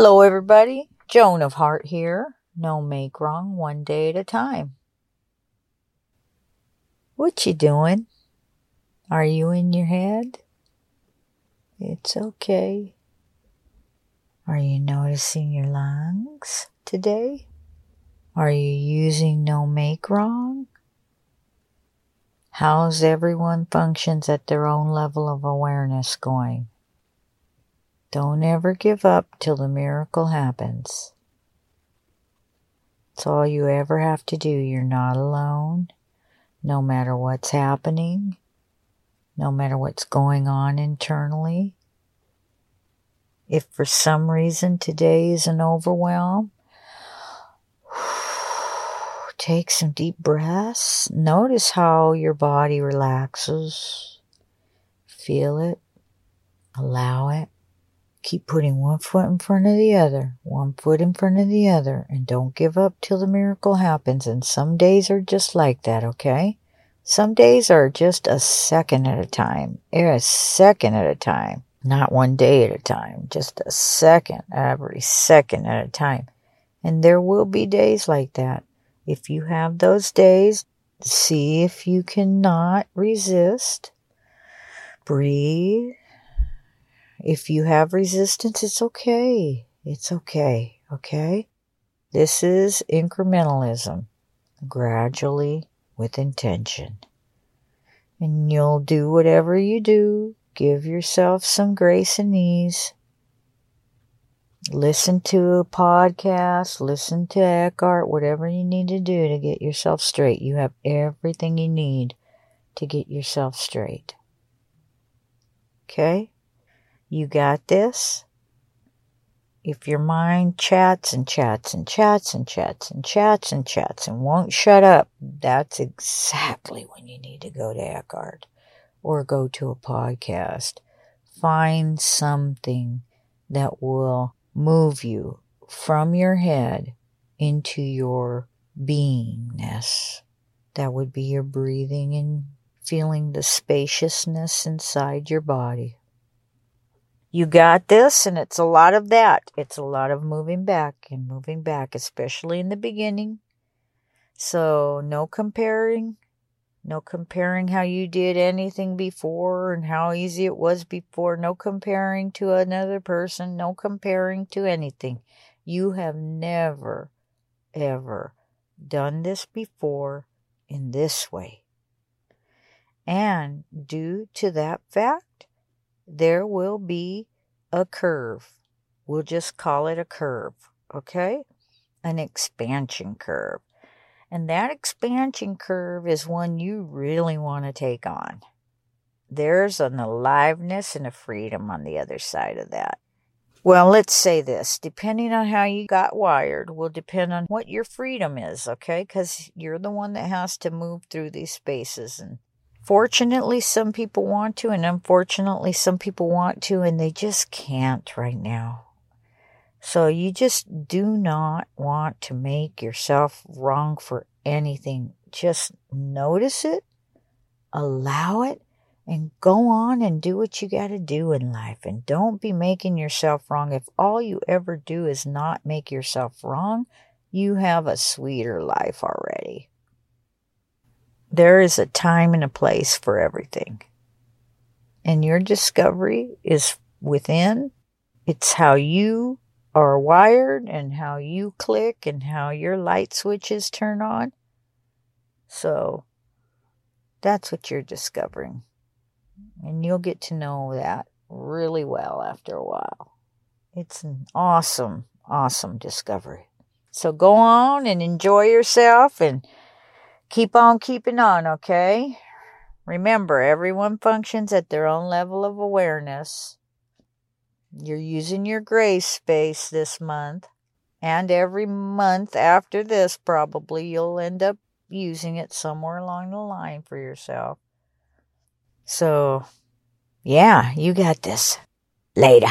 Hello, everybody. Joan of Heart here. No make wrong, one day at a time. What you doing? Are you in your head? It's okay. Are you noticing your lungs today? Are you using no make wrong? How's everyone functions at their own level of awareness going? Don't ever give up till the miracle happens. It's all you ever have to do. You're not alone. No matter what's happening, no matter what's going on internally. If for some reason today is an overwhelm, take some deep breaths. Notice how your body relaxes. Feel it. Allow it. Keep putting one foot in front of the other, one foot in front of the other, and don't give up till the miracle happens. And some days are just like that, okay? Some days are just a second at a time, eh, a second at a time, not one day at a time, just a second, every second at a time. And there will be days like that. If you have those days, see if you cannot resist. Breathe if you have resistance, it's okay. It's okay. Okay? This is incrementalism, gradually with intention. And you'll do whatever you do. Give yourself some grace and ease. Listen to a podcast, listen to Eckhart, whatever you need to do to get yourself straight. You have everything you need to get yourself straight. Okay? You got this? If your mind chats and chats and chats and chats and chats and chats and won't shut up, that's exactly when you need to go to Eckhart or go to a podcast. Find something that will move you from your head into your beingness. That would be your breathing and feeling the spaciousness inside your body. You got this, and it's a lot of that. It's a lot of moving back and moving back, especially in the beginning. So, no comparing. No comparing how you did anything before and how easy it was before. No comparing to another person. No comparing to anything. You have never, ever done this before in this way. And due to that fact, there will be a curve. We'll just call it a curve, okay? An expansion curve. And that expansion curve is one you really want to take on. There's an aliveness and a freedom on the other side of that. Well, let's say this depending on how you got wired, will depend on what your freedom is, okay? Because you're the one that has to move through these spaces and Fortunately, some people want to, and unfortunately, some people want to, and they just can't right now. So you just do not want to make yourself wrong for anything. Just notice it, allow it, and go on and do what you got to do in life. And don't be making yourself wrong. If all you ever do is not make yourself wrong, you have a sweeter life already. There is a time and a place for everything. And your discovery is within. It's how you are wired and how you click and how your light switches turn on. So that's what you're discovering. And you'll get to know that really well after a while. It's an awesome, awesome discovery. So go on and enjoy yourself and keep on keeping on, okay? Remember, everyone functions at their own level of awareness. You're using your gray space this month, and every month after this, probably you'll end up using it somewhere along the line for yourself. So, yeah, you got this. Later.